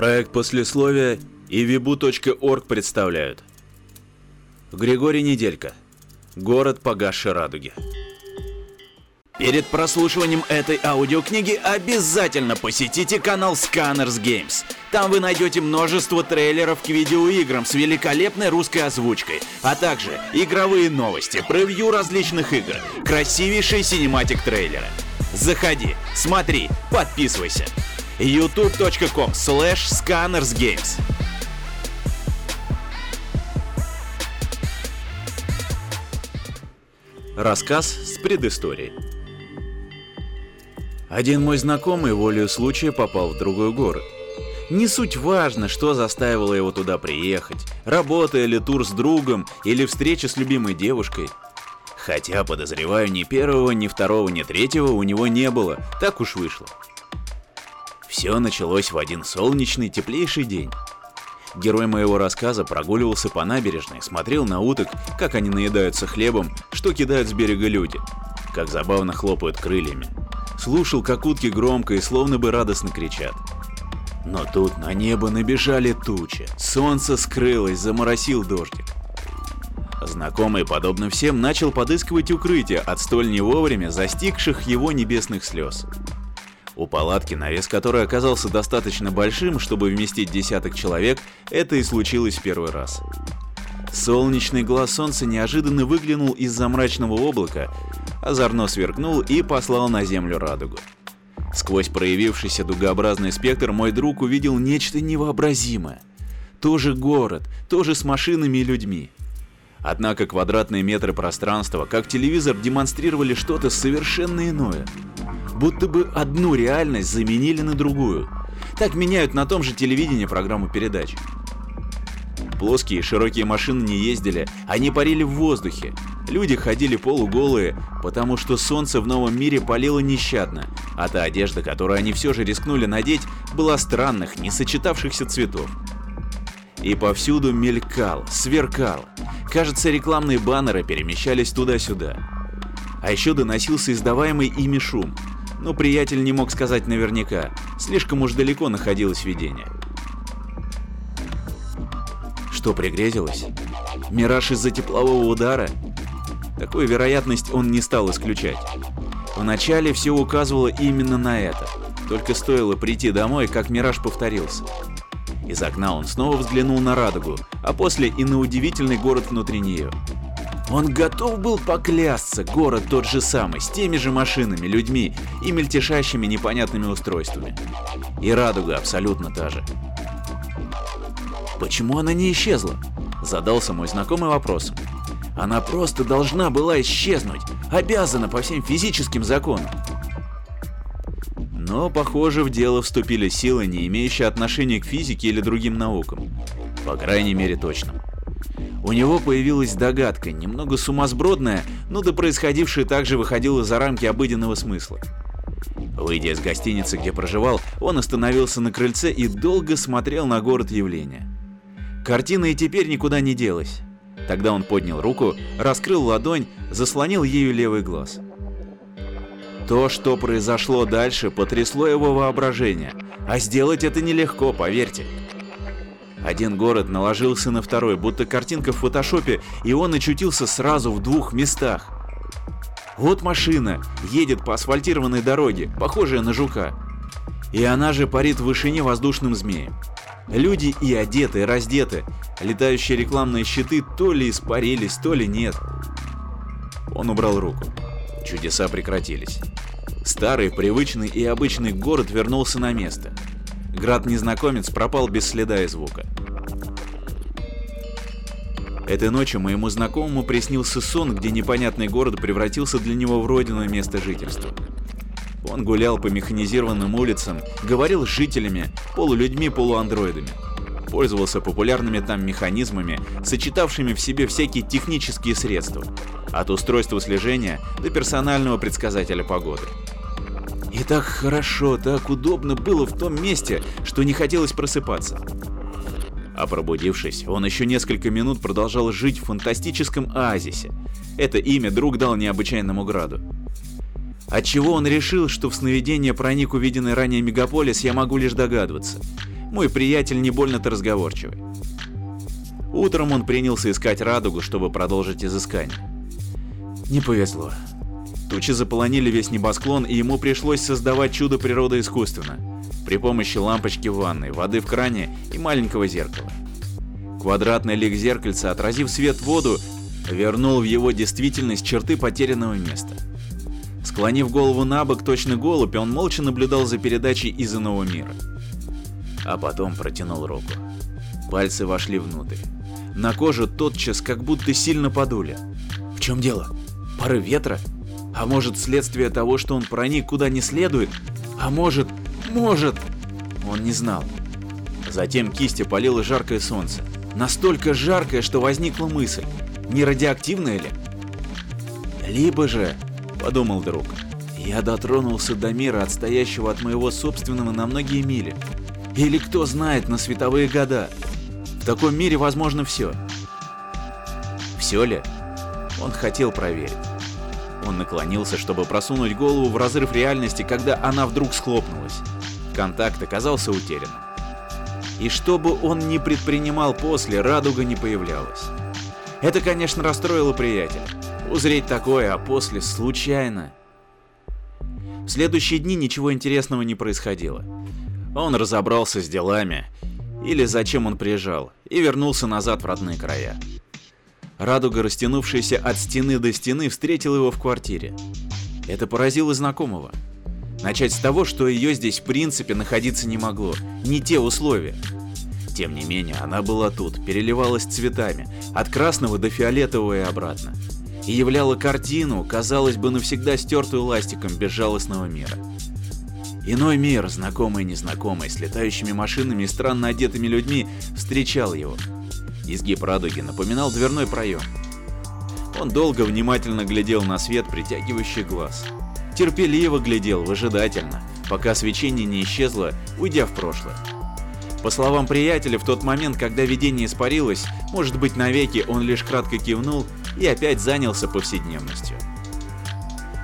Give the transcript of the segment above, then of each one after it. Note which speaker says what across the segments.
Speaker 1: Проект послесловия и vibu.org представляют. Григорий Неделька. Город погасшей радуги. Перед прослушиванием этой аудиокниги обязательно посетите канал Scanners Games. Там вы найдете множество трейлеров к видеоиграм с великолепной русской озвучкой, а также игровые новости, превью различных игр, красивейшие синематик трейлеры. Заходи, смотри, подписывайся. youtube.com slash scannersgames Рассказ с предысторией. Один мой знакомый волею случая попал в другой город. Не суть важно, что заставило его туда приехать, работа или тур с другом, или встреча с любимой девушкой. Хотя, подозреваю, ни первого, ни второго, ни третьего у него не было, так уж вышло. Все началось в один солнечный, теплейший день. Герой моего рассказа прогуливался по набережной, смотрел на уток, как они наедаются хлебом, что кидают с берега люди, как забавно хлопают крыльями. Слушал, как утки громко и словно бы радостно кричат. Но тут на небо набежали тучи, солнце скрылось, заморосил дождик. Знакомый, подобно всем, начал подыскивать укрытие от столь не вовремя застигших его небесных слез. У палатки, навес которой оказался достаточно большим, чтобы вместить десяток человек, это и случилось первый раз. Солнечный глаз солнца неожиданно выглянул из-за мрачного облака, озорно сверкнул и послал на землю радугу. Сквозь проявившийся дугообразный спектр мой друг увидел нечто невообразимое. Тоже город, тоже с машинами и людьми. Однако квадратные метры пространства, как телевизор, демонстрировали что-то совершенно иное. Будто бы одну реальность заменили на другую. Так меняют на том же телевидении программу передач. Плоские широкие машины не ездили, они парили в воздухе. Люди ходили полуголые, потому что солнце в новом мире палило нещадно, а та одежда, которую они все же рискнули надеть, была странных, не сочетавшихся цветов. И повсюду мелькал, сверкал. Кажется, рекламные баннеры перемещались туда-сюда. А еще доносился издаваемый ими шум. Но приятель не мог сказать наверняка, слишком уж далеко находилось видение. Что пригрезилось? Мираж из-за теплового удара? Такую вероятность он не стал исключать. Вначале все указывало именно на это. Только стоило прийти домой, как мираж повторился. Из окна он снова взглянул на радугу, а после и на удивительный город внутри нее. Он готов был поклясться, город тот же самый, с теми же машинами, людьми и мельтешащими непонятными устройствами. И радуга абсолютно та же. Почему она не исчезла? Задался мой знакомый вопросом. Она просто должна была исчезнуть, обязана по всем физическим законам. Но, похоже, в дело вступили силы, не имеющие отношения к физике или другим наукам. По крайней мере, точно. У него появилась догадка, немного сумасбродная, но до происходившее также выходило за рамки обыденного смысла. Выйдя из гостиницы, где проживал, он остановился на крыльце и долго смотрел на город явления. Картина и теперь никуда не делась. Тогда он поднял руку, раскрыл ладонь, заслонил ею левый глаз. То, что произошло дальше, потрясло его воображение, а сделать это нелегко, поверьте. Один город наложился на второй, будто картинка в фотошопе, и он очутился сразу в двух местах. Вот машина едет по асфальтированной дороге, похожая на жука. И она же парит в вышине воздушным змеем. Люди и одеты, и раздеты. Летающие рекламные щиты то ли испарились, то ли нет. Он убрал руку. Чудеса прекратились. Старый, привычный и обычный город вернулся на место. Град-незнакомец пропал без следа и звука. Этой ночью моему знакомому приснился сон, где непонятный город превратился для него в родину место жительства. Он гулял по механизированным улицам, говорил с жителями, полулюдьми, полуандроидами. Пользовался популярными там механизмами, сочетавшими в себе всякие технические средства, от устройства слежения до персонального предсказателя погоды. И так хорошо, так удобно было в том месте, что не хотелось просыпаться. А пробудившись, он еще несколько минут продолжал жить в фантастическом оазисе. Это имя друг дал необычайному граду. Отчего он решил, что в сновидение проник увиденный ранее мегаполис, я могу лишь догадываться. Мой приятель не больно-то разговорчивый. Утром он принялся искать радугу, чтобы продолжить изыскание. Не повезло. Тучи заполонили весь небосклон, и ему пришлось создавать чудо природы искусственно, при помощи лампочки в ванной, воды в кране и маленького зеркала. Квадратный лик зеркальца, отразив свет в воду, вернул в его действительность черты потерянного места. Склонив голову на бок, точно голубь, он молча наблюдал за передачей из иного мира. А потом протянул руку. Пальцы вошли внутрь. На кожу тотчас как будто сильно подули. В чем дело? Порыв ветра? А может, следствие того, что он проник куда не следует? А может, может... Он не знал. Затем кисти полило жаркое солнце. Настолько жаркое, что возникла мысль, не радиоактивное ли? Либо же, подумал друг, я дотронулся до мира, отстоящего от моего собственного на многие мили. Или кто знает, на световые года. В таком мире возможно все. Все ли? Он хотел проверить. Он наклонился, чтобы просунуть голову в разрыв реальности, когда она вдруг схлопнулась. Контакт оказался утерянным. И что бы он ни предпринимал после, радуга не появлялась. Это, конечно, расстроило приятеля. Узреть такое, а после случайно. В следующие дни ничего интересного не происходило. Он разобрался с делами, или зачем он приезжал, и вернулся назад в родные края. Радуга, растянувшаяся от стены до стены, встретила его в квартире. Это поразило знакомого. Начать с того, что ее здесь в принципе находиться не могло, не те условия. Тем не менее, она была тут, переливалась цветами, от красного до фиолетового и обратно. И являла картину, казалось бы, навсегда стертую ластиком безжалостного мира. Иной мир, знакомый и незнакомый, с летающими машинами и странно одетыми людьми, встречал его. Изгиб радуги напоминал дверной проем. Он долго внимательно глядел на свет, притягивающий глаз терпеливо глядел, выжидательно, пока свечение не исчезло, уйдя в прошлое. По словам приятеля, в тот момент, когда видение испарилось, может быть навеки он лишь кратко кивнул и опять занялся повседневностью.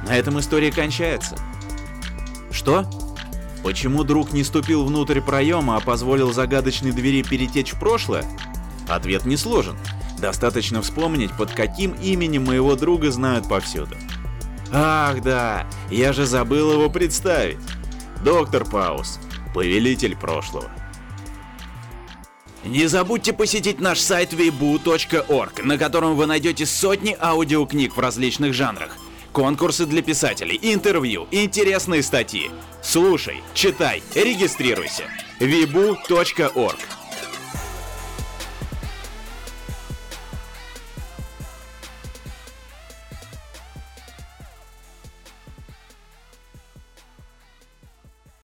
Speaker 1: На этом история кончается. Что? Почему друг не ступил внутрь проема, а позволил загадочной двери перетечь в прошлое? Ответ не сложен. Достаточно вспомнить, под каким именем моего друга знают повсюду. Ах да, я же забыл его представить. Доктор Паус, повелитель прошлого. Не забудьте посетить наш сайт webu.org, на котором вы найдете сотни аудиокниг в различных жанрах. Конкурсы для писателей, интервью, интересные статьи. Слушай, читай, регистрируйся. webu.org